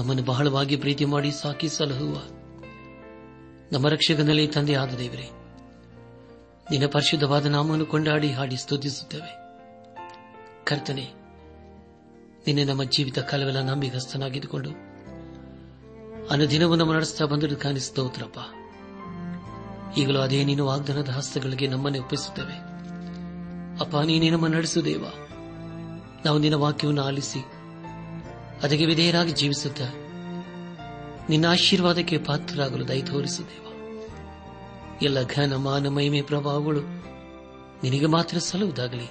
ನಮ್ಮನ್ನು ಬಹಳವಾಗಿ ಪ್ರೀತಿ ಮಾಡಿ ಸಾಕಿ ಸಲಹುವ. ನಮ್ಮ ರಕ್ಷಕನಲ್ಲಿ ತಂದೆ ಆದ ದೇವರೇ, ನಿನ್ನ ಪರಿಶುದ್ಧವಾದ ನಾಮವನ್ನು ಕೊಂಡಾಡಿ ಹಾಡಿ ಸ್ತುತಿಸುತ್ತೇವೆ. ಕರ್ತನೆ, ನಿನ್ನೆ ನಮ್ಮ ಜೀವಿತ ಕಾಲವೆಲ್ಲ ನಂಬಿಗಸ್ತನಾಗಿದ್ದುಕೊಂಡು ಅನುದಿನವೂ ನಮ್ಮ ನಡೆಸ್ತಾ ಬಂದರು ಕಾಣಿಸ್ತೋತ್ರಪ್ಪ ಈಗಲೂ ಅದೇ ನೀನು ವಾಗ್ದಾನದ ಹಸ್ತಗಳಿಗೆ ನಮ್ಮನ್ನೇ ಒಪ್ಪಿಸುತ್ತೇವೆ. ಅಪ್ಪ, ನೀನೇ ನಮ್ಮ ನಡೆಸು ದೇವ. ನಾವು ನಿನ್ನ ವಾಕ್ಯವನ್ನು ಆಲಿಸಿ ಅದಕ್ಕೆ ವಿಧೇಯರಾಗಿ ಜೀವಿಸುತ್ತ ನಿನ್ನ ಆಶೀರ್ವಾದಕ್ಕೆ ಪಾತ್ರರಾಗಲು ದಯ ತೋರಿಸು ದೇವ ಎಲ್ಲ ಘನ ಮಾನ ಮಹಿಮೆ ಪ್ರಭಾವಗಳು ನಿನಗೆ ಮಾತ್ರ ಸಲ್ಲುವುದಾಗಲಿ.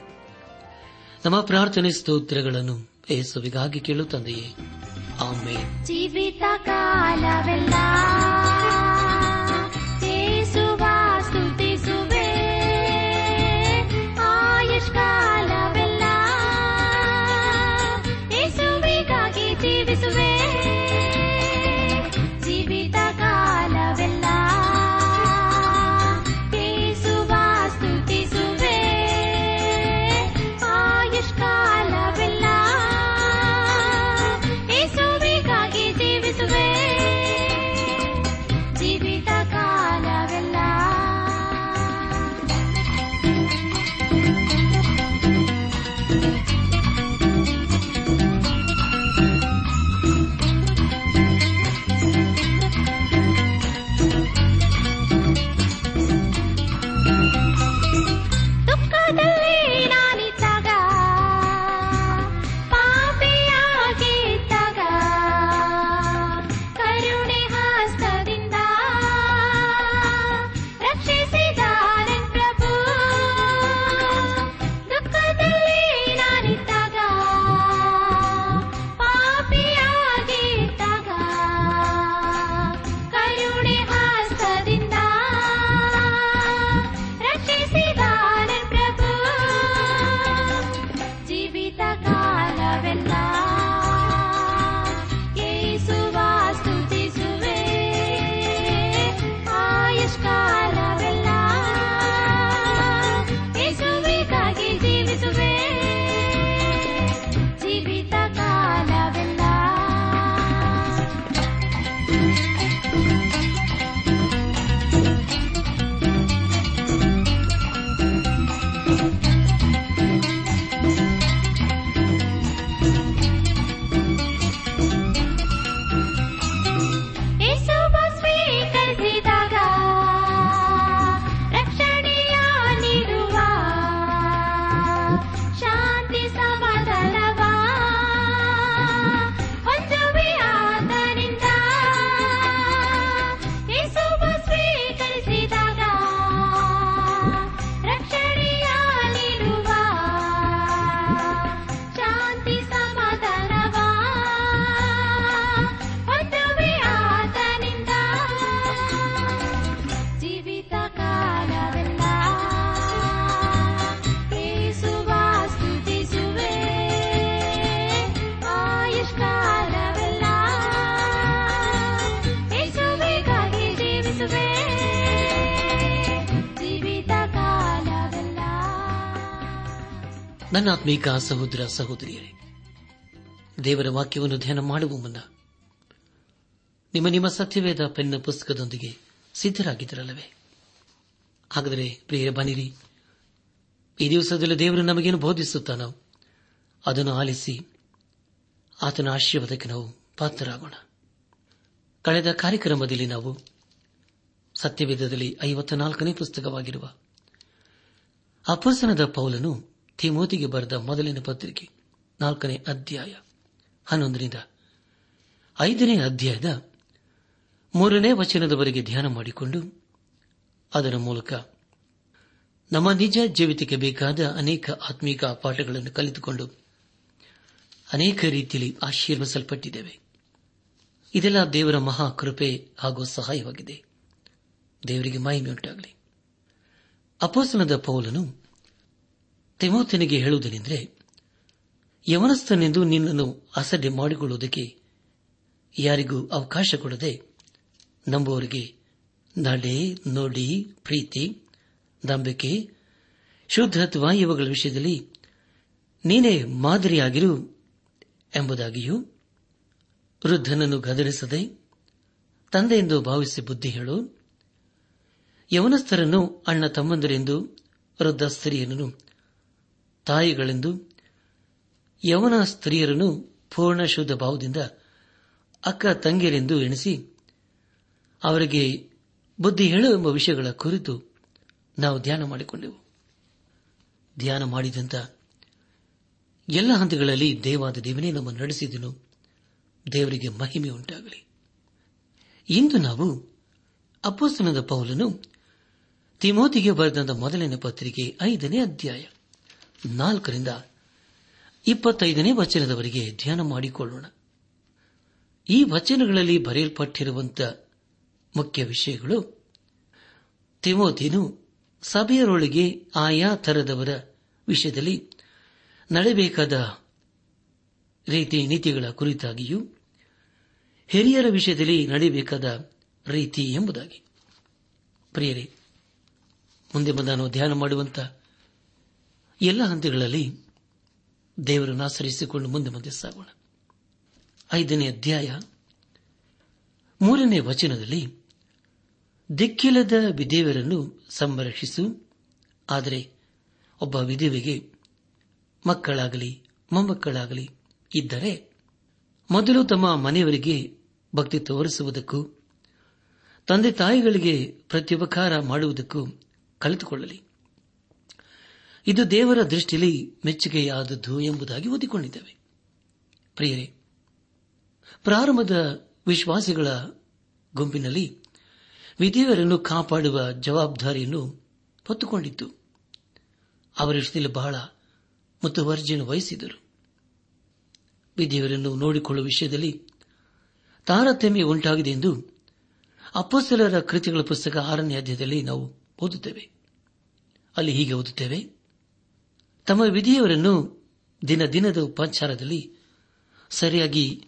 ನಮ್ಮ ಪ್ರಾರ್ಥನೆ ಸ್ತೋತ್ರಗಳನ್ನು ಏಸುವಿಗಾಗಿ ಕೇಳುತ್ತಂದೆಯೇ. ಆಮೇಲೆ ಜೀವಿತ ಕಾಲವೆಲ್ಲ ನನ್ನ ಆತ್ಮೀಕ ಸಹೋದರ ಸಹೋದರಿಯರೇ, ದೇವರ ವಾಕ್ಯವನ್ನು ಧ್ಯಾನ ಮಾಡುವ ಮುನ್ನ ನಿಮ್ಮ ನಿಮ್ಮ ಸತ್ಯವೇದ ಪೆನ್ನ ಪುಸ್ತಕದೊಂದಿಗೆ ಸಿದ್ದರಾಗಿದ್ದರಲ್ಲವೇ ಹಾಗಾದರೆ ಪ್ರಿಯರ ಬನ್ನಿರಿ ಈ ದಿವಸದಲ್ಲಿ ದೇವರು ನಮಗೇನು ಬೋಧಿಸುತ್ತಾನೋ ಅದನ್ನು ಆಲಿಸಿ ಆತನ ಆಶೀರ್ವಾದಕ್ಕೆ ನಾವು ಪಾತ್ರರಾಗೋಣ. ಕಳೆದ ಕಾರ್ಯಕ್ರಮದಲ್ಲಿ ನಾವು ಸತ್ಯವೇದದಲ್ಲಿ ಐವತ್ತ ನಾಲ್ಕನೇ ಪುಸ್ತಕವಾಗಿರುವ ಅಪಸನದ ಪೌಲನು ತಿಮೋತಿಗೆ ಬರೆದ ಮೊದಲಿನ ಪತ್ರಿಕೆ, ನಾಲ್ಕನೇ ಅಧ್ಯಾಯ, ಹನ್ನೊಂದರಿಂದ ಐದನೇ ಅಧ್ಯಾಯದ ಮೂರನೇ ವಚನದವರೆಗೆ ಧ್ಯಾನ ಮಾಡಿಕೊಂಡು ಅದರ ಮೂಲಕ ನಮ್ಮ ನಿಜ ಜೀವಿತಕ್ಕೆ ಬೇಕಾದ ಅನೇಕ ಆತ್ಮೀಕ ಪಾಠಗಳನ್ನು ಕಲಿತುಕೊಂಡು ಅನೇಕ ರೀತಿಯಲ್ಲಿ ಆಶೀರ್ವಿಸಲ್ಪಟ್ಟಿದ್ದೇವೆ ಇದೆಲ್ಲ ದೇವರ ಮಹಾ ಕೃಪೆ ಹಾಗೂ ಸಹಾಯವಾಗಿದೆ. ದೇವರಿಗೆ ಮಹಿಮೆಯುಂಟಾಗಲಿ. ಅಪೋಸನದ ಪೌಲನು ತಿಮೋತನಿಗೆ ಹೇಳುವುದೇನೆಂದರೆ, ಯವನಸ್ಥನೆಂದು ನಿನ್ನನ್ನು ಅಸಡ್ಡೆ ಮಾಡಿಕೊಳ್ಳುವುದಕ್ಕೆ ಯಾರಿಗೂ ಅವಕಾಶ ಕೊಡದೆ ನಂಬುವವರಿಗೆ ನಡೆ, ನೋಡಿ, ಪ್ರೀತಿ ನಂಬಿಕೆ ಶುದ್ಧತ್ವ ಇವುಗಳ ವಿಷಯದಲ್ಲಿ ನೀನೇ ಮಾದರಿಯಾಗಿರು ಎಂಬುದಾಗಿಯೂ ವೃದ್ಧನನ್ನು ಗದರಿಸದೆ ತಂದೆಯೆಂದು ಭಾವಿಸಿ ಬುದ್ಧಿ ಹೇಳು. ಯವನಸ್ಥರನ್ನು ಅಣ್ಣ ತಮ್ಮಂದರೆಂದು ವೃದ್ಧ ಸ್ತ್ರೀಯರನ್ನು ತಾಯಿಗಳೆಂದು ಯವನ ಸ್ತ್ರೀಯರನ್ನು ಪೂರ್ಣ ಶುದ್ಧ ಭಾವದಿಂದ ಅಕ್ಕ ತಂಗಿಯರೆಂದು ಎಣಿಸಿ ಅವರಿಗೆ ಬುದ್ಧಿ ಹೇಳು ಎಂಬ ವಿಷಯಗಳ ಕುರಿತು ನಾವು ಧ್ಯಾನ ಮಾಡಿಕೊಂಡೆವು. ಧ್ಯಾನ ಮಾಡಿದಂತ ಎಲ್ಲ ಹಂತಗಳಲ್ಲಿ ದೇವಾದ ದೇವನೇ ನಮ್ಮನ್ನು ನಡೆಸಿದನು. ದೇವರಿಗೆ ಮಹಿಮೆ ಉಂಟಾಗಲಿ. ಇಂದು ನಾವು ಅಪ್ಪಸ್ತನದ ಪೌಲನು ತಿಮೋತಿಗೆ ಬರೆದಂತ ಮೊದಲನೇ ಪತ್ರಿಕೆ ಐದನೇ ಅಧ್ಯಾಯ. ನಾಲ್ಕರಿಂದ ಇಪ್ಪತ್ತೈದನೇ ವಚನದವರೆಗೆ ಧ್ಯಾನ ಮಾಡಿಕೊಳ್ಳೋಣ. ಈ ವಚನಗಳಲ್ಲಿ ಬರೆಯಲ್ಪಟ್ಟಿರುವಂಥ ಮುಖ್ಯ ವಿಷಯಗಳು ತಿಮೋತಿನು ಸಭೆಯರೊಳಗೆ ಆಯಾ ತರದವರ ವಿಷಯದಲ್ಲಿ ನಡೆಯಬೇಕಾದ ರೀತಿ ನೀತಿಗಳ ಕುರಿತಾಗಿಯೂ, ಹಿರಿಯರ ವಿಷಯದಲ್ಲಿ ನಡೆಯಬೇಕಾದ ರೀತಿ ಎಂಬುದಾಗಿ. ಪ್ರಿಯರೇ, ಮುಂದೆ ಬಂದ ಧ್ಯಾನ ಮಾಡುವಂತ ಎಲ್ಲ ಹಂತಗಳಲ್ಲಿ ದೇವರನ್ನು ಆಚರಿಸಿಕೊಂಡು ಮುಂದೆ ಮುಂದೆ ಸಾಗೋಣ. ಐದನೇ ಅಧ್ಯಾಯ. ಮೂರನೇ ವಚನದಲ್ಲಿ, ದಿಕ್ಕಿಲ್ಲದ ವಿಧೇವರನ್ನು ಸಂರಕ್ಷಿಸು, ಆದರೆ ಒಬ್ಬ ವಿಧವೆಗೆ ಮಕ್ಕಳಾಗಲಿ, ಮೊಮ್ಮಕ್ಕಳಾಗಲಿ ಇದ್ದರೆ ಮೊದಲು ತಮ್ಮ ಮನೆಯವರಿಗೆ ಭಕ್ತಿ ತೋರಿಸುವುದಕ್ಕೂ, ತಂದೆ ತಾಯಿಗಳಿಗೆ ಪ್ರತ್ಯುಪಕಾರ ಮಾಡುವುದಕ್ಕೂ ಕಲಿತುಕೊಳ್ಳಲಿ ಇದು ದೇವರ ದೃಷ್ಟಿಯಲ್ಲಿ ಮೆಚ್ಚುಗೆಯಾದದ್ದು ಎಂಬುದಾಗಿ ಓದಿಕೊಂಡಿದ್ದೇವೆ. ಪ್ರಿಯರೇ, ಪ್ರಾರಂಭದ ವಿಶ್ವಾಸಿಗಳ ಗುಂಪಿನಲ್ಲಿ ವಿಧೇಯರನ್ನು ಕಾಪಾಡುವ ಜವಾಬ್ದಾರಿಯನ್ನು ಹೊತ್ತುಕೊಂಡಿತ್ತು. ಅವರ ವಿಷಯದಲ್ಲಿ ಬಹಳ ಮುತುವರ್ಜಿಯನ್ನು ವಹಿಸಿದರು ವಿಧೇಯರನ್ನು ನೋಡಿಕೊಳ್ಳುವ ವಿಷಯದಲ್ಲಿ ತಾರತಮ್ಯ ಉಂಟಾಗಿದೆ ಎಂದು ಅಪ್ಪಸಲರ ಕೃತಿಗಳ ಪುಸ್ತಕ ಆರನೇ ಅಧ್ಯಾಯದಲ್ಲಿ ನಾವು ಓದುತ್ತೇವೆ. ಅಲ್ಲಿ ಹೀಗೆ ಓದುತ್ತೇವೆ ತಮ್ಮ ವಿಧಿಯವರನ್ನು ದಿನ ದಿನದ ಉಪಾಚಾರದಲ್ಲಿ ಸರಿಯಾಗಿ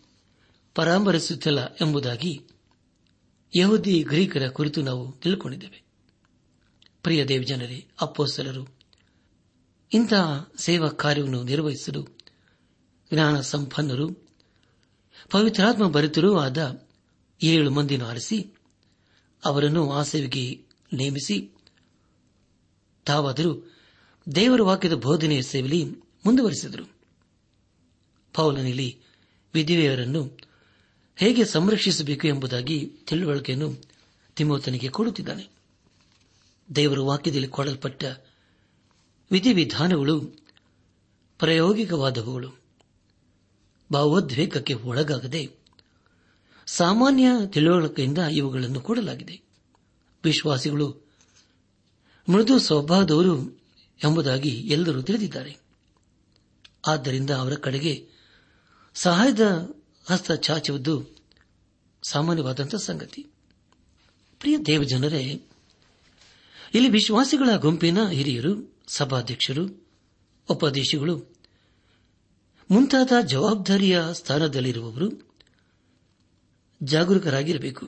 ಪರಾಮರಿಸುತ್ತಿಲ್ಲ ಎಂಬುದಾಗಿ ಯಹೂದಿ ಗ್ರೀಕರ ಕುರಿತು ನಾವು ತಿಳ್ಕೊಂಡಿದ್ದೇವೆ. ಪ್ರಿಯ ದೇವಜನರೇ ಅಪ್ಪೋಸ್ತಲರು ಇಂತಹ ಸೇವಾ ಕಾರ್ಯವನ್ನು ನಿರ್ವಹಿಸಲು ಜ್ಞಾನ ಸಂಪನ್ನರು, ಪವಿತ್ರಾತ್ಮ ಭರಿತರೂ ಆದ ಏಳು ಮಂದಿನ ಆರಿಸಿ, ಅವರನ್ನು ಆ ಸೇವೆಗೆ ನೇಮಿಸಿ, ತಾವಾದರೂ ದೇವರ ವಾಕ್ಯದ ಬೋಧನೆಯ ಸೇವೆಯಲ್ಲಿ ಮುಂದುವರೆಸಿದರು. ಪೌಲನಲ್ಲಿ ವಿಧಿವೆಯರನ್ನು ಹೇಗೆ ಸಂರಕ್ಷಿಸಬೇಕು ಎಂಬುದಾಗಿ ತಿಳುವಳಿಕೆಯನ್ನು ತಿಮ್ಮೋತನಿಗೆ ಕೊಡುತ್ತಿದ್ದಾನೆ. ದೇವರ ವಾಕ್ಯದಲ್ಲಿ ಕೊಡಲ್ಪಟ್ಟ ವಿಧಿವಿಧಾನಗಳು ಪ್ರಾಯೋಗಿಕವಾದವುಗಳು. ಭಾವೋದ್ವೇಗಕ್ಕೆ ಒಳಗಾಗದೆ ಸಾಮಾನ್ಯ ತಿಳುವಳಿಕೆಯಿಂದ ಇವುಗಳನ್ನು ಕೊಡಲಾಗಿದೆ. ವಿಶ್ವಾಸಿಗಳು ಮೃದು ಸ್ವಭಾವದವರು ಎಂಬುದಾಗಿ ಎಲ್ಲರೂ ತಿಳಿದಿದ್ದಾರೆ. ಆದ್ದರಿಂದ ಅವರ ಕಡೆಗೆ ಸಹಾಯದ ಹಸ್ತ ಚಾಚುವುದು ಸಾಮಾನ್ಯವಾದಂತಹ ಸಂಗತಿ. ಪ್ರಿಯ ದೇವಜನರೇ, ಇಲ್ಲಿ ವಿಶ್ವಾಸಿಗಳ ಗುಂಪಿನ ಹಿರಿಯರು, ಸಭಾಧ್ಯಕ್ಷರು, ಉಪದೇಶಿಗಳು, ಮುಂತಾದ ಜವಾಬ್ದಾರಿಯ ಸ್ಥಾನದಲ್ಲಿರುವವರು ಜಾಗರೂಕರಾಗಿರಬೇಕು.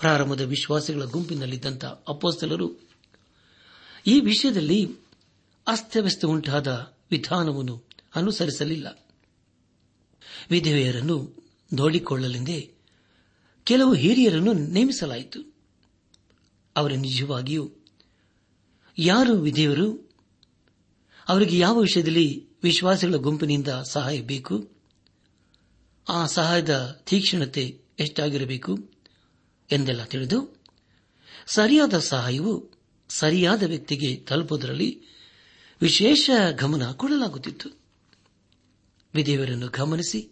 ಪ್ರಾರಂಭದ ವಿಶ್ವಾಸಿಗಳ ಗುಂಪಿನಲ್ಲಿದ್ದಂಥ ಅಪ್ಪಸ್ತಲರು ಈ ವಿಷಯದಲ್ಲಿ ಅಸ್ತವ್ಯಸ್ತ ಉಂಟಾದ ವಿಧಾನವನ್ನು ಅನುಸರಿಸಲಿಲ್ಲ. ವಿಧವೆಯರನ್ನು ನೋಡಿಕೊಳ್ಳಲೆಂದೇ ಕೆಲವು ಹಿರಿಯರನ್ನು ನೇಮಿಸಲಾಯಿತು. ಅವರ ನಿಜವಾಗಿಯೂ ಯಾರು ವಿಧೇಯರು ಅವರಿಗೆ ಯಾವ ವಿಷಯದಲ್ಲಿ ವಿಶ್ವಾಸಗಳ ಗುಂಪಿನಿಂದ ಸಹಾಯ ಬೇಕು? ಆ ಸಹಾಯದ ತೀಕ್ಷ್ಣತೆ ಎಷ್ಟಾಗಿರಬೇಕು? ಎಂದೆಲ್ಲ ತಿಳಿದು ಸರಿಯಾದ ಸಹಾಯವು ಸರಿಯಾದ ವ್ಯಕ್ತಿಗೆ ತಲುಪುವುದರಲ್ಲಿ ವಿಶೇಷ ಗಮನ ಕೊಡಲಾಗುತ್ತಿತ್ತು. ವಿಧೇಯರನ್ನು ಗಮನಿಸಿ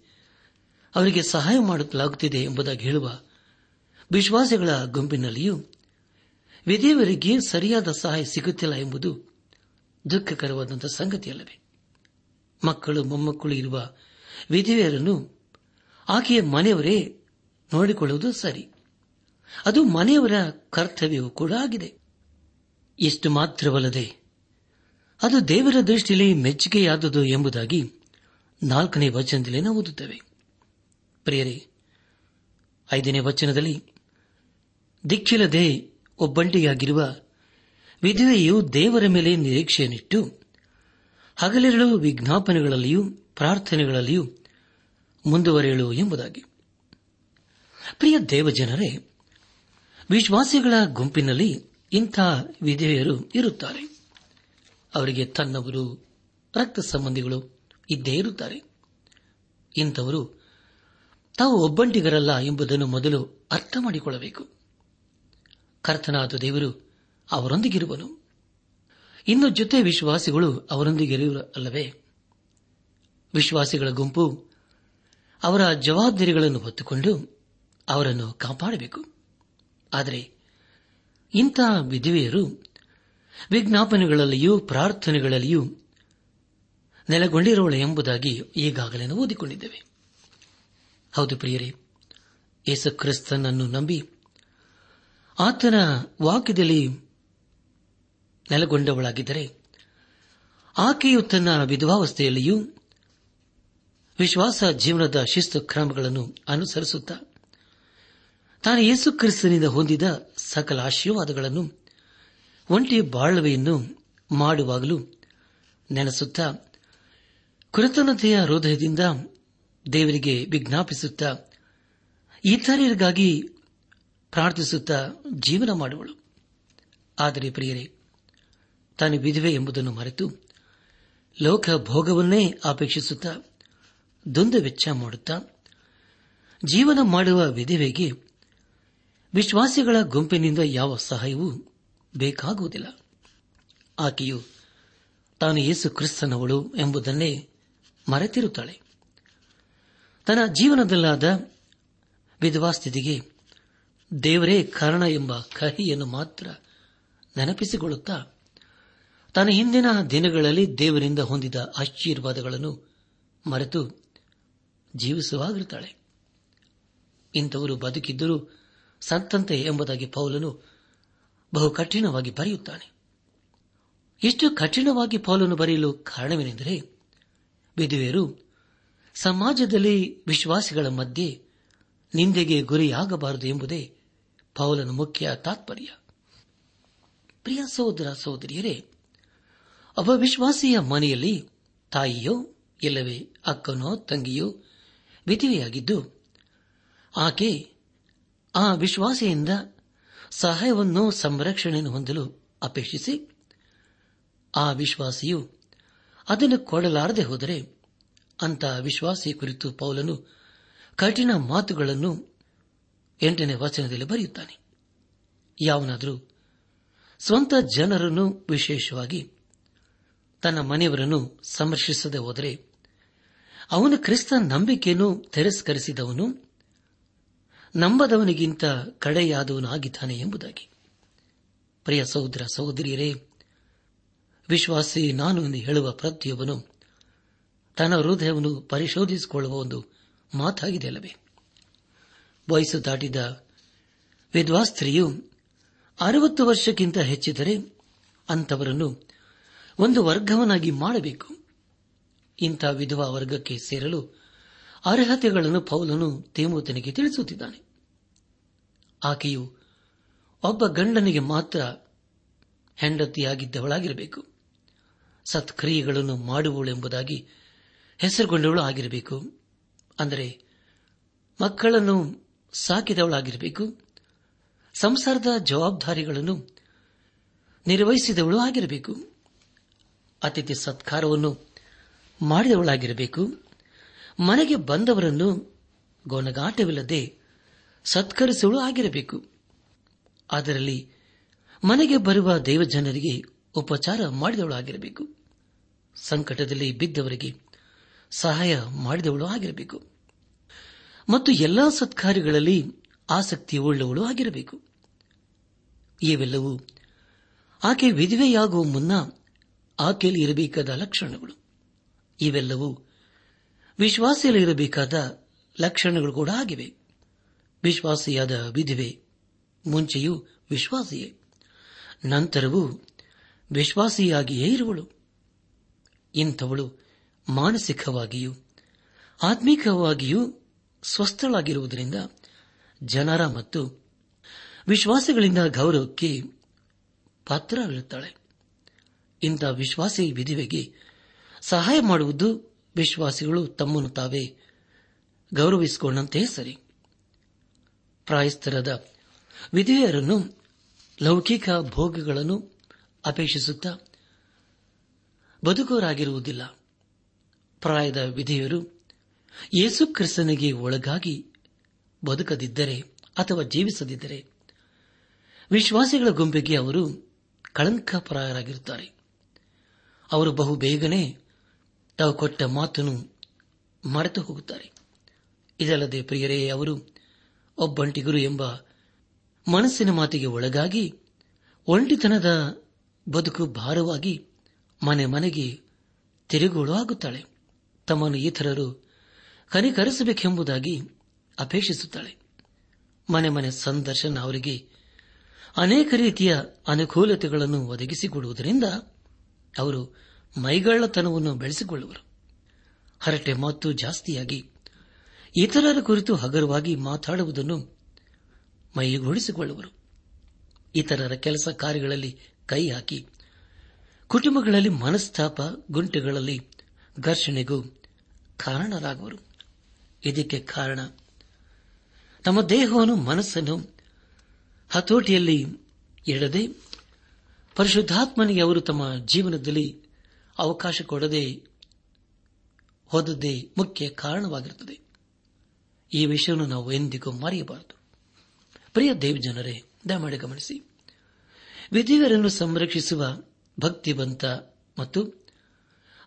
ಅವರಿಗೆ ಸಹಾಯ ಮಾಡಲಾಗುತ್ತಿದೆ ಎಂಬುದಾಗಿ ಹೇಳುವ ವಿಶ್ವಾಸಗಳ ಗುಂಪಿನಲ್ಲಿಯೂ ವಿಧೇವರಿಗೆ ಸರಿಯಾದ ಸಹಾಯ ಸಿಗುತ್ತಿಲ್ಲ ಎಂಬುದು ದುಃಖಕರವಾದಂತಹ ಸಂಗತಿಯಲ್ಲವೇ. ಮಕ್ಕಳು ಮೊಮ್ಮಕ್ಕಳು ಇರುವ ವಿಧವೆಯರನ್ನು ಆಕೆಯ ಮನೆಯವರೇ ನೋಡಿಕೊಳ್ಳುವುದು ಸರಿ. ಅದು ಮನೆಯವರ ಕರ್ತವ್ಯವೂ ಕೂಡ ಆಗಿದೆ. ಇಷ್ಟು ಮಾತ್ರವಲ್ಲದೆ ಅದು ದೇವರ ದೃಷ್ಟಿಯಲ್ಲಿ ಮೆಚ್ಚುಗೆಯಾದುದು ಎಂಬುದಾಗಿ ನಾಲ್ಕನೇ ವಚನದಲ್ಲಿ ನಾವು ಓದುತ್ತೇವೆ. ಪ್ರಿಯರೇ, ಐದನೇ ವಚನದಲ್ಲಿ ದಿಕ್ಕಿಲ್ಲದೆ ಒಬ್ಬಂಟಿಯಾಗಿರುವ ವಿಧವೆಯು ದೇವರ ಮೇಲೆ ನಿರೀಕ್ಷೆಯನ್ನಿಟ್ಟು ಹಗಲಿರಳು ವಿಜ್ಞಾಪನೆಗಳಲ್ಲಿಯೂ ಪ್ರಾರ್ಥನೆಗಳಲ್ಲಿಯೂ ಮುಂದುವರೆಯಲು ಎಂಬುದಾಗಿ. ಪ್ರಿಯ ದೇವಜನರೇ, ವಿಶ್ವಾಸಿಗಳ ಗುಂಪಿನಲ್ಲಿ ಇಂಥ ವಿಧವೆಯರು ಇರುತ್ತಾರೆ. ಅವರಿಗೆ ತನ್ನವರು ರಕ್ತ ಸಂಬಂಧಿಗಳು ಇದ್ದೇ ಇರುತ್ತಾರೆ. ಇಂಥವರು ತಾವು ಒಬ್ಬಂಟಿಗರಲ್ಲ ಎಂಬುದನ್ನು ಮೊದಲು ಅರ್ಥ ಮಾಡಿಕೊಳ್ಳಬೇಕು. ಕರ್ತನಾದ ದೇವರು ಅವರೊಂದಿಗಿರುವನು. ಇನ್ನು ಜೊತೆ ವಿಶ್ವಾಸಿಗಳು ಅವರೊಂದಿಗಿರುವಲ್ಲವೇ ವಿಶ್ವಾಸಿಗಳ ಗುಂಪು ಅವರ ಜವಾಬ್ದಾರಿಗಳನ್ನು ಹೊತ್ತುಕೊಂಡು ಅವರನ್ನು ಕಾಪಾಡಬೇಕು. ಆದರೆ ಇಂಥ ವಿಧವೆಯರು ವಿಜ್ಞಾಪನೆಗಳಲ್ಲಿಯೂ ಪ್ರಾರ್ಥನೆಗಳಲ್ಲಿಯೂ ನೆಲೆಗೊಂಡಿರೋಳೆ ಎಂಬುದಾಗಿ ಈಗಾಗಲೇ ಓದಿಕೊಂಡಿದ್ದೇವೆ. ಹೌದು ಪ್ರಿಯರೇ, ಯೇಸು ಕ್ರಿಸ್ತನನ್ನು ನಂಬಿ ಆತನ ವಾಕ್ಯದಲ್ಲಿ ನೆಲೆಗೊಂಡವಳಾಗಿದ್ದರೆ ಆಕೆಯು ತನ್ನ ವಿಧವಾವಸ್ಥೆಯಲ್ಲಿಯೂ ವಿಶ್ವಾಸ, ಜೀವನದ ಶಿಸ್ತು ಕ್ರಮಗಳನ್ನು ಅನುಸರಿಸುತ್ತಾ ತಾನು ಯೇಸು ಕ್ರಿಸ್ತನಿಂದ ಹೊಂದಿದ ಸಕಲ ಆಶೀರ್ವಾದಗಳನ್ನು ಒಂಟಿ ಬಾಳ್ವೆಯನ್ನು ಮಾಡುವಾಗಲೂ ನೆನೆಸುತ್ತಾ, ಕೃತಜ್ಞತೆಯ ಹೃದಯದಿಂದ ದೇವರಿಗೆ ವಿಜ್ಞಾಪಿಸುತ್ತಾ, ಇತರರಿಗಾಗಿ ಪ್ರಾರ್ಥಿಸುತ್ತಾ ಜೀವನ ಮಾಡುವಳು. ಆದರೆ ಪ್ರಿಯರೇ, ತಾನು ವಿಧವೆ ಎಂಬುದನ್ನು ಮರೆತು ಲೋಕ ಭೋಗವನ್ನೇ ಅಪೇಕ್ಷಿಸುತ್ತಾ ದುಂದು ವೆಚ್ಚ ಮಾಡುತ್ತಾ ಜೀವನ ಮಾಡುವ ವಿಧವೆಗೆ ವಿಶ್ವಾಸಿಗಳ ಗುಂಪಿನಿಂದ ಯಾವ ಸಹಾಯವೂ ಬೇಕಾಗುವುದಿಲ್ಲ. ಆಕೆಯು ತಾನು ಯೇಸು ಕ್ರಿಸ್ತನವಳು ಎಂಬುದನ್ನೇ ಮರೆತಿರುತ್ತಾಳೆ. ತನ್ನ ಜೀವನದಲ್ಲಾದ ವಿಧವಾ ಸ್ಥಿತಿಗೆ ದೇವರೇ ಕಾರಣ ಎಂಬ ಕಹಿಯನ್ನು ಮಾತ್ರ ನೆನಪಿಸಿಕೊಳ್ಳುತ್ತಾ ತನ್ನ ಹಿಂದಿನ ದಿನಗಳಲ್ಲಿ ದೇವರಿಂದ ಹೊಂದಿದ ಆಶೀರ್ವಾದಗಳನ್ನು ಮರೆತು ಜೀವಿಸುವಾಗಿರುತ್ತಾಳೆ. ಇಂಥವರು ಬದುಕಿದ್ದರೂ ಸಂತಂತೆ ಎಂಬುದಾಗಿ ಪೌಲನು ಬಹು ಕಠಿಣವಾಗಿ ಬರೆಯುತ್ತಾನೆ. ಎಷ್ಟು ಕಠಿಣವಾಗಿ ಪೌಲನು ಬರೆಯಲು ಕಾರಣವೇನೆಂದರೆ, ವಿಧವೆಯರು ಸಮಾಜದಲ್ಲಿ ವಿಶ್ವಾಸಿಗಳ ಮಧ್ಯೆ ನಿಂದೆಗೆ ಗುರಿಯಾಗಬಾರದು ಎಂಬುದೇ ಪೌಲನ ಮುಖ್ಯ ತಾತ್ಪರ್ಯ. ಪ್ರಿಯ ಸಹೋದರ ಸಹೋದರಿಯರೇ ಅವ ವಿಶ್ವಾಸಿಯ ಮನೆಯಲ್ಲಿ ತಾಯಿಯೋ ಇಲ್ಲವೇ ಅಕ್ಕನೋ, ತಂಗಿಯೋ ವಿಧಿವೆಯಾಗಿದ್ದು, ಆಕೆ ಆ ವಿಶ್ವಾಸಿಯಿಂದ ಸಹಾಯವನ್ನು ಸಂರಕ್ಷಣೆಯನ್ನು ಹೊಂದಲು ಅಪೇಕ್ಷಿಸಿ, ಆ ವಿಶ್ವಾಸಿಯು ಅದನ್ನು ಕೊಡಲಾರದೆ ಹೋದರೆ ಅಂತ ವಿಶ್ವಾಸಿ ಕುರಿತು ಪೌಲನು ಕಠಿಣ ಮಾತುಗಳನ್ನು ಎಂಟನೇ ವಚನದಲ್ಲಿ ಬರೆಯುತ್ತಾನೆ. ಯಾವನಾದರೂ ಸ್ವಂತ ಜನರನ್ನು ವಿಶೇಷವಾಗಿ ತನ್ನ ಮನೆಯವರನ್ನು ಸಂರಕ್ಷಿಸದೆ ಹೋದರೆ ಅವನು ಕ್ರಿಸ್ತ ನಂಬಿಕೆಯನ್ನು ತಿರಸ್ಕರಿಸಿದವನು ನಂಬದವನಿಗಿಂತ ಕಡೆಯಾದವನಾಗಿದ್ದಾನೆ ಎಂಬುದಾಗಿ. ಪ್ರಿಯ ಸಹೋದರ ಸಹೋದರಿಯರೇ, ವಿಶ್ವಾಸಿ ನಾನು ಎಂದು ಹೇಳುವ ಪ್ರತಿಯೊಬ್ಬನು ತನ್ನ ಹೃದಯವನ್ನು ಪರಿಶೋಧಿಸಿಕೊಳ್ಳುವ ಒಂದು ಮಾತಾಗಿದೆಯಲ್ಲವೇ ವಯಸ್ಸು ದಾಟಿದ ವಿದ್ವಾಸ್ತ್ರೀಯು ಅರವತ್ತು ವರ್ಷಕ್ಕಿಂತ ಹೆಚ್ಚಿದರೆ ಅಂಥವರನ್ನು ಒಂದು ವರ್ಗವನ್ನಾಗಿ ಮಾಡಬೇಕು. ಇಂಥ ವಿಧವಾ ವರ್ಗಕ್ಕೆ ಸೇರಲು ಅರ್ಹತೆಗಳನ್ನು ಪೌಲನು ತೇಮೋತನಿಗೆ ತಿಳಿಸುತ್ತಿದ್ದಾನೆ. ಆಕೆಯು ಒಬ್ಬ ಗಂಡನಿಗೆ ಮಾತ್ರ ಹೆಂಡತಿಯಾಗಿದ್ದವಳಾಗಿರಬೇಕು. ಸತ್ಕ್ರಿಯೆಗಳನ್ನು ಮಾಡುವವಳೆಂಬುದಾಗಿ ಹೆಸರುಗೊಂಡವಳು ಆಗಿರಬೇಕು. ಅಂದರೆ ಮಕ್ಕಳನ್ನು ಸಾಕಿದವಳಾಗಿರಬೇಕು. ಸಂಸಾರದ ಜವಾಬ್ದಾರಿಗಳನ್ನು ನಿರ್ವಹಿಸಿದವಳು ಆಗಿರಬೇಕು. ಅತಿಥಿ ಸತ್ಕಾರವನ್ನು ಮಾಡಿದವಳಾಗಿರಬೇಕು. ಮನೆಗೆ ಬಂದವರನ್ನು ಗೊಣಗಾಟವಿಲ್ಲದೆ ಸತ್ಕರಿಸಲು ಆಗಿರಬೇಕು. ಅದರಲ್ಲಿ ಮನೆಗೆ ಬರುವ ದೇವಜನರಿಗೆ ಉಪಚಾರ ಮಾಡಿದವಳು ಆಗಿರಬೇಕು. ಸಂಕಟದಲ್ಲಿ ಬಿದ್ದವರಿಗೆ ಸಹಾಯ ಮಾಡಿದವಳು ಆಗಿರಬೇಕು. ಮತ್ತು ಎಲ್ಲಾ ಸತ್ಕಾರ್ಯಗಳಲ್ಲಿ ಆಸಕ್ತಿ ಉಳ್ಳವಳು ಆಗಿರಬೇಕು. ಇವೆಲ್ಲವೂ ಆಕೆ ವಿಧವೆಯಾಗುವ ಮುನ್ನ ಆಕೆಯಲ್ಲಿ ಇರಬೇಕಾದ ಲಕ್ಷಣಗಳು. ಇವೆಲ್ಲವೂ ವಿಶ್ವಾಸಿಯಲ್ಲಿ ಇರಬೇಕಾದ ಲಕ್ಷಣಗಳು ಕೂಡ ಆಗಿವೆ. ವಿಶ್ವಾಸಿಯಾದ ವಿಧಿವೆ, ಮುಂಚೆಯೂ ವಿಶ್ವಾಸಿಯೇ. ನಂತರವೂ ವಿಶ್ವಾಸಿಯಾಗಿಯೇ ಇರುವಳು. ಇಂಥವಳು ಮಾನಸಿಕವಾಗಿಯೂ, ಆತ್ಮಿಕವಾಗಿಯೂ ಸ್ವಸ್ಥಳಾಗಿರುವುದರಿಂದ ಜನರ ಮತ್ತು ವಿಶ್ವಾಸಿಗಳಿಂದ ಗೌರವಕ್ಕೆ ಪಾತ್ರರಾಗಿರುತ್ತಾಳೆ ಇಂಥ ವಿಶ್ವಾಸಿ ವಿಧಿವೆಗೆ ಸಹಾಯ ಮಾಡುವುದು ವಿಶ್ವಾಸಿಗಳು ತಮ್ಮನ್ನು ತಾವೇ ಗೌರವಿಸಿಕೊಂಡಂತೆ ಸರಿ. ಪ್ರಾಯಸ್ಥರದ ವಿಧೇಯರನ್ನು ಲೌಕಿಕ ಭೋಗಗಳನ್ನು ಅಪೇಕ್ಷಿಸುತ್ತಾ ಬದುಕೋರಾಗಿರುವುದಿಲ್ಲ ಪ್ರಾಯದ ವಿಧೇಯರು ಯೇಸು ಕ್ರಿಸ್ತನಿಗೆ ಒಳಗಾಗಿ ಬದುಕದಿದ್ದರೆ ಅಥವಾ ಜೀವಿಸದಿದ್ದರೆ ವಿಶ್ವಾಸಿಗಳ ಗುಂಪಿಗೆ ಅವರು ಕಳಂಕಪ್ರಾಯರಾಗಿರುತ್ತಾರೆ. ಅವರು ಬಹು ಬೇಗನೆ ತಾವು ಕೊಟ್ಟ ಮಾತನ್ನು ಮರೆತು ಹೋಗುತ್ತಾರೆ. ಇದಲ್ಲದೆ ಪ್ರಿಯರೇ, ಅವರು ಒಬ್ಬಂಟಿಗರು ಎಂಬ ಮನಸ್ಸಿನ ಮಾತಿಗೆ ಒಳಗಾಗಿ ಒಂಟಿತನದ ಬದುಕು ಭಾರವಾಗಿ ಮನೆ ಮನೆಗೆ ತಿರುಗೋಳು ಆಗುತ್ತಾಳೆ. ತಮ್ಮನ್ನು ಇತರರು ಕನಿಕರಿಸಬೇಕೆಂಬುದಾಗಿ ಅಪೇಕ್ಷಿಸುತ್ತಾಳೆ. ಮನೆ ಮನೆ ಸಂದರ್ಶನ ಅವರಿಗೆ ಅನೇಕ ರೀತಿಯ ಅನುಕೂಲತೆಗಳನ್ನು ಒದಗಿಸಿಕೊಡುವುದರಿಂದ ಅವರು ಮೈಗಳ್ಳತನವನ್ನು ಬೆಳೆಸಿಕೊಳ್ಳುವರು. ಹರಟೆ ಮಾತು ಜಾಸ್ತಿಯಾಗಿ ಇತರರ ಕುರಿತು ಹಗರವಾಗಿ ಮಾತಾಡುವುದನ್ನು ಮೈಗೂಡಿಸಿಕೊಳ್ಳುವರು. ಇತರರ ಕೆಲಸ ಕಾರ್ಯಗಳಲ್ಲಿ ಕೈ ಹಾಕಿ ಕುಟುಂಬಗಳಲ್ಲಿ ಮನಸ್ತಾಪ ಗುಂಟೆಗಳಲ್ಲಿ ಘರ್ಷಣೆಗೂ ಕಾರಣರಾಗುವರು. ಇದಕ್ಕೆ ಕಾರಣ ತಮ್ಮ ದೇಹವನ್ನು ಮನಸ್ಸನ್ನು ಹತೋಟಿಯಲ್ಲಿ ಇಡದೆ ಪರಿಶುದ್ಧಾತ್ಮನಿಗೆ ಅವರು ತಮ್ಮ ಜೀವನದಲ್ಲಿ ಅವಕಾಶ ಕೊಡದೆ ಹೋದದ್ದೇ ಮುಖ್ಯ ಕಾರಣವಾಗಿರುತ್ತದೆ. ಈ ವಿಷಯವನ್ನು ನಾವು ಎಂದಿಗೂ ಮರೆಯಬಾರದು. ಪ್ರಿಯ ದೇವಜನರೇ, ದಯಮಾಡಿ ಗಮನಿಸಿ. ವಿಧಿವರನ್ನು ಸಂರಕ್ಷಿಸುವ ಭಕ್ತಿವಂತ ಮತ್ತು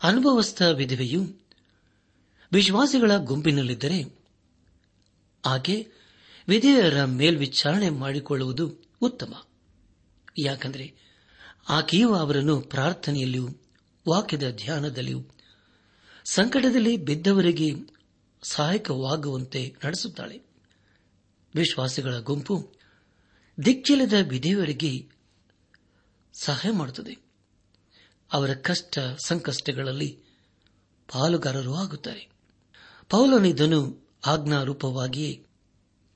ಅನುಭವಸ್ಥ ವಿಧವೆಯು ವಿಶ್ವಾಸಿಗಳ ಗುಂಪಿನಲ್ಲಿದ್ದರೆ ಆಕೆ ವಿಧೇಯರ ಮೇಲ್ವಿಚಾರಣೆ ಮಾಡಿಕೊಳ್ಳುವುದು ಉತ್ತಮ. ಯಾಕೆಂದರೆ ಆಕೆಯು ಅವರನ್ನು ಪ್ರಾರ್ಥನೆಯಲ್ಲಿಯೂ ವಾಕ್ಯದ ಧ್ಯಾನದಲ್ಲಿಯೂ ಸಂಕಟದಲ್ಲಿ ಬಿದ್ದವರಿಗೆ ಸಹಾಯಕವಾಗುವಂತೆ ನಡೆಸುತ್ತಾಳೆ. ವಿಶ್ವಾಸಿಗಳ ಗುಂಪು ದಿಕ್ಕಿಲ್ಲದ ವಿಧಿಯವರಿಗೆ ಸಹಾಯ ಮಾಡುತ್ತದೆ. ಅವರ ಕಷ್ಟ ಸಂಕಷ್ಟಗಳಲ್ಲಿ ಪಾಲುಗಾರರು ಆಗುತ್ತಾರೆ. ಪೌಲನಿದನು ಆಜ್ಞಾರೂಪವಾಗಿಯೇ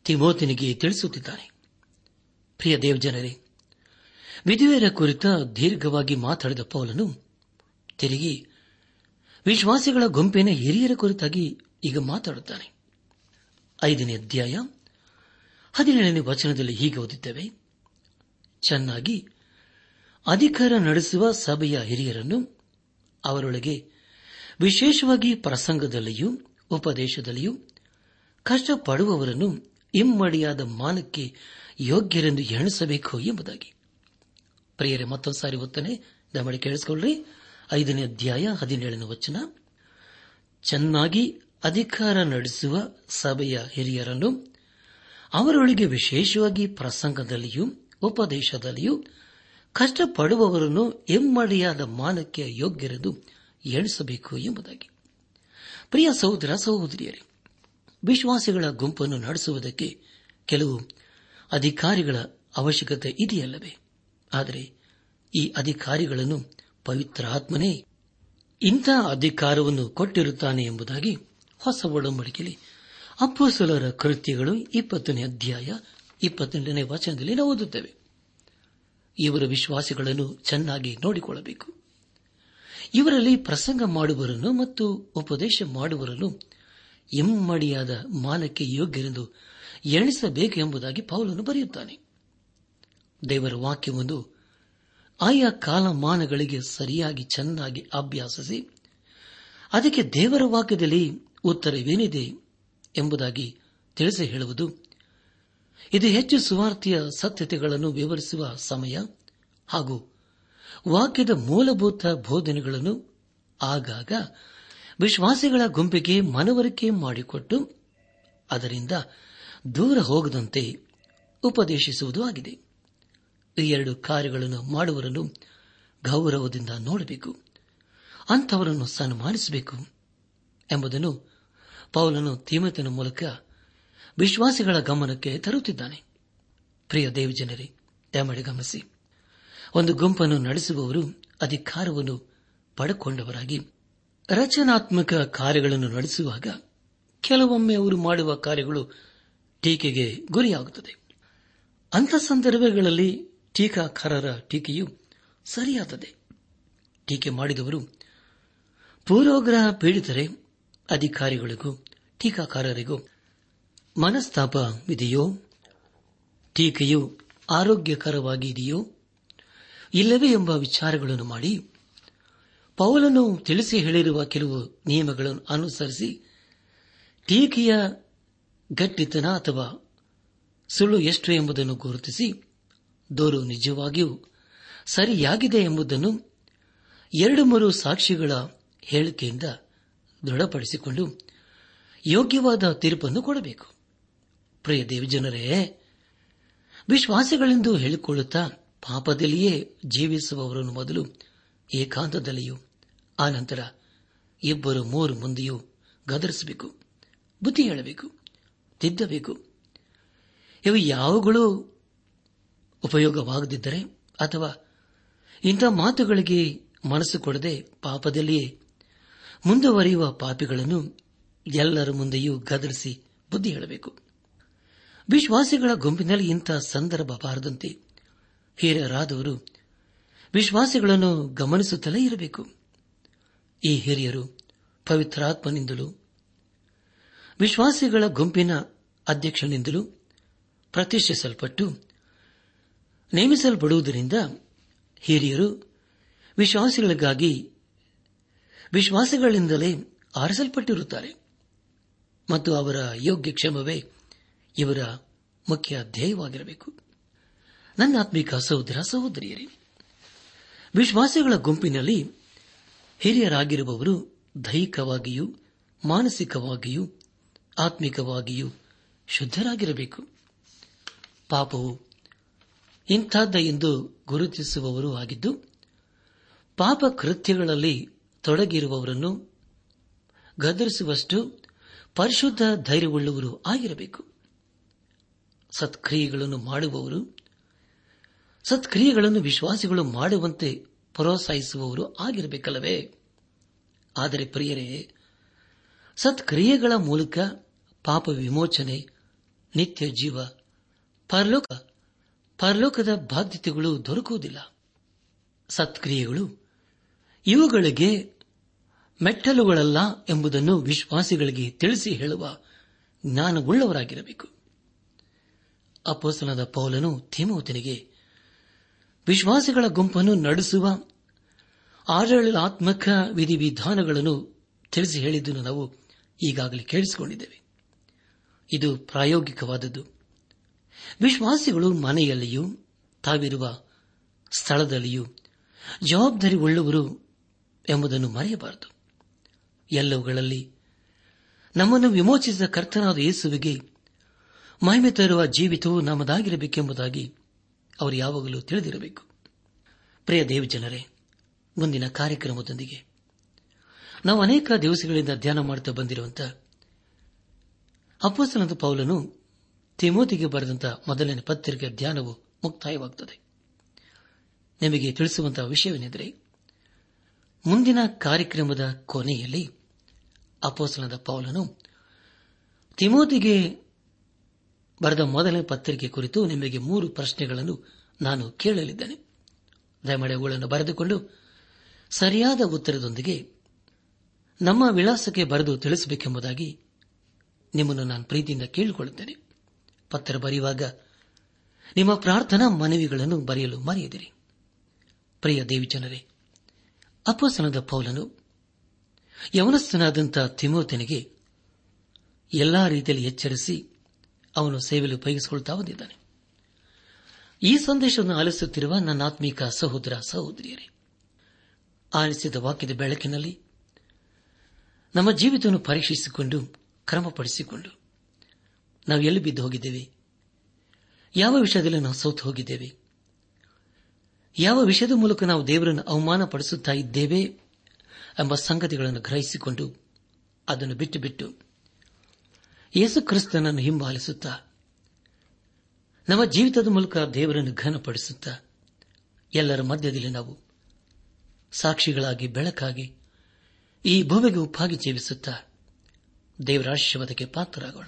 ತಿಮೋತಿನಿಗೆ ತಿಳಿಸುತ್ತಿದ್ದಾನೆ. ಪ್ರಿಯ ದೇವಜನರೇ ವಿಧವೆಯರ ಕುರಿತ ದೀರ್ಘವಾಗಿ ಮಾತಾಡಿದ ಪೌಲನು ತಿರುಗಿ ವಿಶ್ವಾಸಿಗಳ ಗುಂಪಿನ ಹಿರಿಯರ ಕುರಿತಾಗಿ ಈಗ ಮಾತಾಡುತ್ತಾನೆ. ಐದನೇ ಅಧ್ಯಾಯ, ಹದಿನೇಳನೇ ವಚನದಲ್ಲಿ ಹೀಗೆ ಓದಿದ್ದೇವೆ ಚೆನ್ನಾಗಿ, ಅಧಿಕಾರ ನಡೆಸುವ ಸಭೆಯ ಹಿರಿಯರನ್ನು ಅವರೊಳಗೆ ವಿಶೇಷವಾಗಿ ಪ್ರಸಂಗದಲ್ಲಿಯೂ, ಉಪದೇಶದಲ್ಲಿಯೂ ಕಷ್ಟಪಡುವವರನ್ನು ಇಮ್ಮಡಿಯಾದ ಮಾನಕ್ಕೆ ಯೋಗ್ಯರೆಂದು ಎಣಿಸಬೇಕು ಎಂಬುದಾಗಿ. ಪ್ರಿಯರೇ ಮತ್ತೊಂದು ಸಾರಿ ಒತ್ತನೆ ದಮಡಿ ಕೇಳಿಸಿಕೊಳ್ಳ್ರಿ. ಐದನೇ ಅಧ್ಯಾಯ ಹದಿನೇಳನೇ ವಚನ. ಚೆನ್ನಾಗಿ ಅಧಿಕಾರ ನಡೆಸುವ ಸಭೆಯ ಹಿರಿಯರನ್ನು ಅವರೊಳಗೆ ವಿಶೇಷವಾಗಿ ಪ್ರಸಂಗದಲ್ಲಿಯೂ ಉಪದೇಶದಲ್ಲಿಯೂ ಕಷ್ಟಪಡುವವರನ್ನು ಎಮ್ಮಡಿಯಾದ ಮಾನಕ್ಕೆ ಯೋಗ್ಯರೆಂದು ಎಣಿಸಬೇಕು ಎಂಬುದಾಗಿ. ಪ್ರಿಯ ಸಹೋದರ, ಸಹೋದರಿಯರೇ, ವಿಶ್ವಾಸಿಗಳ ಗುಂಪನ್ನು ನಡೆಸುವುದಕ್ಕೆ ಕೆಲವು ಅಧಿಕಾರಿಗಳ ಅವಶ್ಯಕತೆ ಇದೆಯಲ್ಲವೇ? ಆದರೆ ಈ ಅಧಿಕಾರಿಗಳನ್ನು ಪವಿತ್ರ ಆತ್ಮನೇ ಇಂಥ ಅಧಿಕಾರವನ್ನು ಕೊಟ್ಟಿರುತ್ತಾನೆ ಎಂಬುದಾಗಿ ಹೊಸ ಒಡಂಬಡಿಕೆಯಲ್ಲಿ ಅಪ್ಪಸಲರ ಕೃತ್ಯಗಳು ಇಪ್ಪತ್ತನೇ ಅಧ್ಯಾಯ ಇಪ್ಪತ್ತೆಂಟನೇ ವಚನದಲ್ಲಿ ನಾವು ಓದುತ್ತೇವೆ. ಇವರ ವಿಶ್ವಾಸಿಗಳನ್ನು ಚೆನ್ನಾಗಿ ನೋಡಿಕೊಳ್ಳಬೇಕು. ಇವರಲ್ಲಿ ಪ್ರಸಂಗ ಮಾಡುವರನ್ನು ಮತ್ತು ಉಪದೇಶ ಮಾಡುವರನ್ನು ಎಮ್ಮಡಿಯಾದ ಮಾನಕ್ಕೆ ಯೋಗ್ಯರೆಂದು ಎಣಿಸಬೇಕು ಎಂಬುದಾಗಿ ಪೌಲನು ಬರೆಯುತ್ತಾನೆ. ದೇವರ ವಾಕ್ಯವೊಂದು ಆಯಾ ಕಾಲಮಾನಗಳಿಗೆ ಸರಿಯಾಗಿ ಚೆನ್ನಾಗಿ ಅಭ್ಯಾಸಿಸಿ, ಅದಕ್ಕೆ ದೇವರ ವಾಕ್ಯದಲ್ಲಿ ಉತ್ತರವೇನಿದೆ ಎಂಬುದಾಗಿ ತಿಳಿಸಿ ಹೇಳುವುದು. ಇದು ಹೆಚ್ಚು ಸುವಾರ್ತೆಯ ಸತ್ಯತೆಗಳನ್ನು ವಿವರಿಸುವ ಸಮಯ ಹಾಗೂ ವಾಕ್ಯದ ಮೂಲಭೂತ ಬೋಧನೆಗಳನ್ನು ಆಗಾಗ ವಿಶ್ವಾಸಿಗಳ ಗುಂಪಿಗೆ ಮನವರಿಕೆ ಮಾಡಿಕೊಟ್ಟು ಅದರಿಂದ ದೂರ ಹೋಗದಂತೆ ಉಪದೇಶಿಸುವುದು ಆಗಿದೆ. ಈ ಎರಡು ಕಾರ್ಯಗಳನ್ನು ಮಾಡುವರನ್ನು ಗೌರವದಿಂದ ನೋಡಬೇಕು, ಅಂಥವರನ್ನು ಸನ್ಮಾನಿಸಬೇಕು ಎಂಬುದನ್ನು ಪೌಲನು ತೀಮತನ ಮೂಲಕ ವಿಶ್ವಾಸಿಗಳ ಗಮನಕ್ಕೆ ತರುತ್ತಿದ್ದಾನೆ. ಪ್ರಿಯ ದೇವಜನರೇ, ದಯಮಾಡಿ ಗಮನಿಸಿ, ಒಂದು ಗುಂಪನ್ನು ನಡೆಸುವವರು ಅಧಿಕಾರವನ್ನು ಪಡೆಕೊಂಡವರಾಗಿ ರಚನಾತ್ಮಕ ಕಾರ್ಯಗಳನ್ನು ನಡೆಸುವಾಗ ಕೆಲವೊಮ್ಮೆ ಅವರು ಮಾಡುವ ಕಾರ್ಯಗಳು ಟೀಕೆಗೆ ಗುರಿಯಾಗುತ್ತದೆ. ಅಂಥ ಸಂದರ್ಭಗಳಲ್ಲಿ ಟೀಕಾಕಾರರ ಟೀಕೆಯು ಸರಿಯಾದದೆ. ಟೀಕೆ ಮಾಡಿದವರು, ಪೂರ್ವಗ್ರಹ ಪೀಡಿತರೆ, ಅಧಿಕಾರಿಗಳಿಗೂ, ಟೀಕಾಕಾರರಿಗೂ ಮನಸ್ತಾಪವಿದೆಯೋ ಟೀಕೆಯು ಆರೋಗ್ಯಕರವಾಗಿದೆಯೋ? ಇಲ್ಲವೇ ಎಂಬ ವಿಚಾರಗಳನ್ನು ಮಾಡಿ, ಪೌಲನು ತಿಳಿಸಿ ಹೇಳಿರುವ ಕೆಲವು ನಿಯಮಗಳನ್ನು ಅನುಸರಿಸಿ, ಟೀಕೆಯ ಗಟ್ಟಿತನ ಅಥವಾ ಸುಳ್ಳು ಎಷ್ಟು ಎಂಬುದನ್ನು ಗುರುತಿಸಿ ದೂರು ನಿಜವಾಗಿಯೂ ಸರಿಯಾಗಿದೆ ಎಂಬುದನ್ನು ಎರಡು ಮೂರು ಸಾಕ್ಷಿಗಳ ಹೇಳಿಕೆಯಿಂದ ದೃಢಪಡಿಸಿಕೊಂಡು ಯೋಗ್ಯವಾದ ತೀರ್ಪನ್ನು ಕೊಡಬೇಕು. ಪ್ರಿಯ ದೇವಜನರೇ, ವಿಶ್ವಾಸಗಳೆಂದು ಹೇಳಿಕೊಳ್ಳುತ್ತಾ ಪಾಪದಲ್ಲಿಯೇ ಜೀವಿಸುವವರನ್ನು ಮೊದಲು ಏಕಾಂತದಲ್ಲಿಯೂ ಆನಂತರ ಇಬ್ಬರು ಮೂರು ಮಂದಿಯೂ ಗದರಿಸಬೇಕು, ಬುದ್ಧಿ ಹೇಳಬೇಕು, ತಿದ್ದಬೇಕು. ಇವು ಯಾವುಗಳು ಉಪಯೋಗವಾಗದಿದ್ದರೆ ಅಥವಾ ಇಂಥ ಮಾತುಗಳಿಗೆ ಮನಸ್ಸು ಕೊಡದೆ ಪಾಪದಲ್ಲಿಯೇ ಮುಂದುವರಿಯುವ ಪಾಪಿಗಳನ್ನು ಎಲ್ಲರ ಮುಂದೆಯೂ ಗದರಿಸಿ ಬುದ್ಧಿ ಹೇಳಬೇಕು. ವಿಶ್ವಾಸಿಗಳ ಗುಂಪಿನಲ್ಲಿ ಇಂಥ ಸಂದರ್ಭ ಬಾರದಂತೆ ಹಿರಿಯರಾದವರು ವಿಶ್ವಾಸಿಗಳನ್ನು ಗಮನಿಸುತ್ತಲೇ ಇರಬೇಕು. ಈ ಹಿರಿಯರು ಪವಿತ್ರಾತ್ಮನಿಂದಲೂ, ವಿಶ್ವಾಸಿಗಳ ಗುಂಪಿನ ಅಧ್ಯಕ್ಷನಿಂದಲೂ ಪ್ರತಿಷ್ಠಿಸಲ್ಪಟ್ಟು ನೇಮಿಸಲ್ಪಡುವುದರಿಂದ ಹಿರಿಯರು ವಿಶ್ವಾಸಿಗಳಿಗಾಗಿ ವಿಶ್ವಾಸಗಳಿಂದಲೇ ಆರಿಸಲ್ಪಟ್ಟಿರುತ್ತಾರೆ. ಮತ್ತು ಅವರ ಯೋಗ್ಯ ಕ್ಷಮವೇ ಇವರ ಮುಖ್ಯ ಧ್ಯೇಯವಾಗಿರಬೇಕು. ನನ್ನ ಆತ್ಮಿಕ ಸಹೋದರ ಸಹೋದರಿಯರೇ, ವಿಶ್ವಾಸಿಗಳ ಗುಂಪಿನಲ್ಲಿ ಹಿರಿಯರಾಗಿರುವವರು ದೈಹಿಕವಾಗಿಯೂ ಮಾನಸಿಕವಾಗಿಯೂ ಆತ್ಮಿಕವಾಗಿಯೂ ಶುದ್ಧರಾಗಿರಬೇಕು. ಪಾಪವು ಇಂಥದ್ದ ಎಂದು ಗುರುತಿಸುವವರೂ ಆಗಿದ್ದು, ಪಾಪ ಕೃತ್ಯಗಳಲ್ಲಿ ತೊಡಗಿರುವವರನ್ನು ಗದರಿಸುವಷ್ಟು ಪರಿಶುದ್ಧ ಧೈರ್ಯವುಳ್ಳವರು ಆಗಿರಬೇಕು. ಸತ್ಕ್ರಿಯೆಗಳನ್ನು ಮಾಡುವವರು, ಸತ್ಕ್ರಿಯೆಗಳನ್ನು ವಿಶ್ವಾಸಿಗಳು ಮಾಡುವಂತೆ ಪ್ರೋತ್ಸಾಹಿಸುವವರು ಆಗಿರಬೇಕಲ್ಲವೇ? ಆದರೆ ಪ್ರಿಯರೇ, ಸತ್ಕ್ರಿಯೆಗಳ ಮೂಲಕ ಪಾಪ ವಿಮೋಚನೆ ನಿತ್ಯ ಜೀವ ಪರಲೋಕ ಪರಲೋಕದ ಬಾಧ್ಯತೆಗಳು ದೊರಕುವುದಿಲ್ಲ. ಸತ್ಕ್ರಿಯೆಗಳು ಇವುಗಳಿಗೆ ಮೆಟ್ಟಲುಗಳಲ್ಲ ಎಂಬುದನ್ನು ವಿಶ್ವಾಸಿಗಳಿಗೆ ತಿಳಿಸಿ ಹೇಳುವ ಜ್ಞಾನವುಳ್ಳವರಾಗಿರಬೇಕು. ಅಪೋಸನದ ಪೌಲನು ಥಿಮೋತನಿಗೆ ವಿಶ್ವಾಸಿಗಳ ಗುಂಪನ್ನು ನಡೆಸುವ ಆಡಳಿತಾತ್ಮಕ ವಿಧಿವಿಧಾನಗಳನ್ನು ತಿಳಿಸಿ ಹೇಳಿದ್ದನ್ನು ನಾವು ಈಗಾಗಲೇ ಕೇಳಿಸಿಕೊಂಡಿದ್ದೇವೆ. ಇದು ಪ್ರಾಯೋಗಿಕವಾದದ್ದು. ವಿಶ್ವಾಸಿಗಳು ಮನೆಯಲ್ಲಿಯೂ, ತಾವಿರುವ ಸ್ಥಳದಲ್ಲಿಯೂ ಜವಾಬ್ದಾರಿ ಉಳ್ಳವರು ಎಂಬುದನ್ನು ಮರೆಯಬಾರದು. ಎಲ್ಲವುಗಳಲ್ಲಿ ನಮ್ಮನ್ನು ವಿಮೋಚಿಸಿದ ಕರ್ತನಾದ ಯೇಸುವಿಗೆ ಮಹಿಮೆ ತರುವ ಜೀವಿತವು ನಮ್ಮದಾಗಿರಬೇಕೆಂಬುದಾಗಿ ಅವರು ಯಾವಾಗಲೂ ತಿಳಿದಿರಬೇಕು. ಪ್ರಿಯ ದೇವಜನರೇ, ಮುಂದಿನ ಕಾರ್ಯಕ್ರಮದೊಂದಿಗೆ ನಾವು ಅನೇಕ ದಿವಸಗಳಿಂದ ಧ್ಯಾನ ಮಾಡುತ್ತಾ ಬಂದಿರುವಂತಹ ಅಪ್ಪಸನದ ಪೌಲನು ತಿಮೋತಿಗೆ ಬರೆದಂತಹ ಮೊದಲನೇ ಪತ್ರಿಕೆ ಧ್ಯಾನವು ಮುಕ್ತಾಯವಾಗುತ್ತದೆ ನಿಮಗೆ ತಿಳಿಸುವಂತಹ ವಿಷಯವೇನೆಂದರೆ ಮುಂದಿನ ಕಾರ್ಯಕ್ರಮದ ಕೊನೆಯಲ್ಲಿ ಅಪೋಸನದ ಪೌಲನು ತಿಮೋತಿಗೆ ಬರೆದ ಮೊದಲನೇ ಪತ್ರಿಕೆ ಕುರಿತು ನಿಮಗೆ ಮೂರು ಪ್ರಶ್ನೆಗಳನ್ನು ನಾನು ಕೇಳಲಿದ್ದೇನೆ. ದಯಮಾಡಿ ಅವುಗಳನ್ನು ಬರೆದುಕೊಂಡು ಸರಿಯಾದ ಉತ್ತರದೊಂದಿಗೆ ನಮ್ಮ ವಿಳಾಸಕ್ಕೆ ಬರೆದು ತಿಳಿಸಬೇಕೆಂಬುದಾಗಿ ನಿಮ್ಮನ್ನು ನಾನು ಪ್ರೀತಿಯಿಂದ ಕೇಳಿಕೊಳ್ಳುತ್ತೇನೆ. ಪತ್ರ ಬರೆಯುವಾಗ, ನಿಮ್ಮ ಪ್ರಾರ್ಥನಾ ಮನವಿಗಳನ್ನು ಬರೆಯಲು ಮರೆಯದಿರಿ. ಪ್ರಿಯ ದೇವಿಜನರೇ ಅಪಸನದ ಪೌಲನು ಯವನಸ್ಥನಾದಂಥ ತಿಮೋತನಿಗೆ ಎಲ್ಲಾ ರೀತಿಯಲ್ಲಿ ಎಚ್ಚರಿಸಿ ಅವನು ಸೇವೆಯಲ್ಲಿ ಉಪಯೋಗಿಸಿಕೊಳ್ತಾ ಬಂದಿದ್ದಾನೆ. ಈ ಸಂದೇಶವನ್ನು ಆಲಿಸುತ್ತಿರುವ ನನ್ನ ಆತ್ಮೀಕ ಸಹೋದರ ಸಹೋದರಿಯರೇ, ಆಲಿಸಿದ ವಾಕ್ಯದ ಬೆಳಕಿನಲ್ಲಿ ನಮ್ಮ ಜೀವಿತವನ್ನು ಪರೀಕ್ಷಿಸಿಕೊಂಡು, ಕ್ರಮಪಡಿಸಿಕೊಂಡು ನಾವು ಎಲ್ಲಿ ಬಿದ್ದು ಹೋಗಿದ್ದೇವೆ? ಯಾವ ವಿಷಯದಲ್ಲಿ ನಾವು ಸೋತು ಹೋಗಿದ್ದೇವೆ? ಯಾವ ವಿಷಯದ ಮೂಲಕ ನಾವು ದೇವರನ್ನು ಅವಮಾನ ಪಡಿಸುತ್ತಾ ಇದ್ದೇವೆ ಎಂಬ ಸಂಗತಿಗಳನ್ನು ಗ್ರಹಿಸಿಕೊಂಡು ಅದನ್ನು ಬಿಟ್ಟು ಬಿಟ್ಟು ಯೇಸು ಕ್ರಿಸ್ತನನ್ನು ಹಿಂಬಾಲಿಸುತ್ತಾ, ನಮ್ಮ ಜೀವಿತದ ಮೂಲಕ ದೇವರನ್ನು ಘನಪಡಿಸುತ್ತಾ, ಎಲ್ಲರ ಮಧ್ಯದಲ್ಲಿ ನಾವು ಸಾಕ್ಷಿಗಳಾಗಿ ಬೆಳಕಾಗಿ ಈ ಭೂಮಿಗೆ ಉಪ್ಪಾಗಿ ಜೀವಿಸುತ್ತಾ ದೇವರ ಆಶೀರ್ವಾದಕ್ಕೆ ಪಾತ್ರರಾಗೋಣ.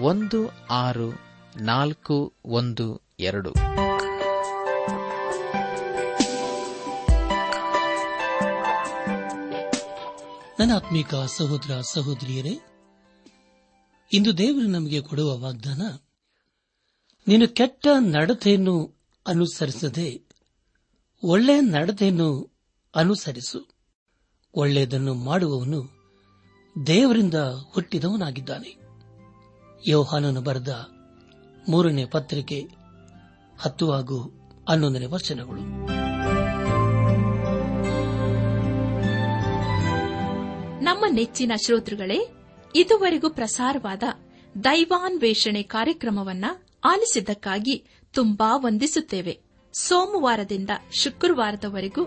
ಒಂದು ಆರು ನಾಲ್ಕು ಒಂದು ಎರಡು. ನನ್ನ ಆತ್ಮೀಕ ಸಹೋದರ ಸಹೋದರಿಯರೇ, ಇಂದು ದೇವರು ನಮಗೆ ಕೊಡುವ ವಾಗ್ದಾನ, ನೀನು ಕೆಟ್ಟ ನಡತೆಯನ್ನು ಅನುಸರಿಸದೆ ಒಳ್ಳೆಯ ನಡತೆಯನ್ನು ಅನುಸರಿಸು. ಒಳ್ಳೆಯದನ್ನು ಮಾಡುವವನು ದೇವರಿಂದ ಹುಟ್ಟಿದವನಾಗಿದ್ದಾನೆ. ಯೋಹಾನನು ಬರೆದ ಮೂರನೇ ಪತ್ರಿಕೆ ಹತ್ತು ಹಾಗೂ ಹನ್ನೊಂದನೇ ವಚನಗಳು. ನಮ್ಮ ನೆಚ್ಚಿನ ಶ್ರೋತೃಗಳೇ, ಇದುವರೆಗೂ ಪ್ರಸಾರವಾದ ದೈವಾನ್ವೇಷಣೆ ಕಾರ್ಯಕ್ರಮವನ್ನ ಆಲಿಸಿದ್ದಕ್ಕಾಗಿ ತುಂಬಾ ವಂದಿಸುತ್ತೇವೆ. ಸೋಮವಾರದಿಂದ ಶುಕ್ರವಾರದವರೆಗೂ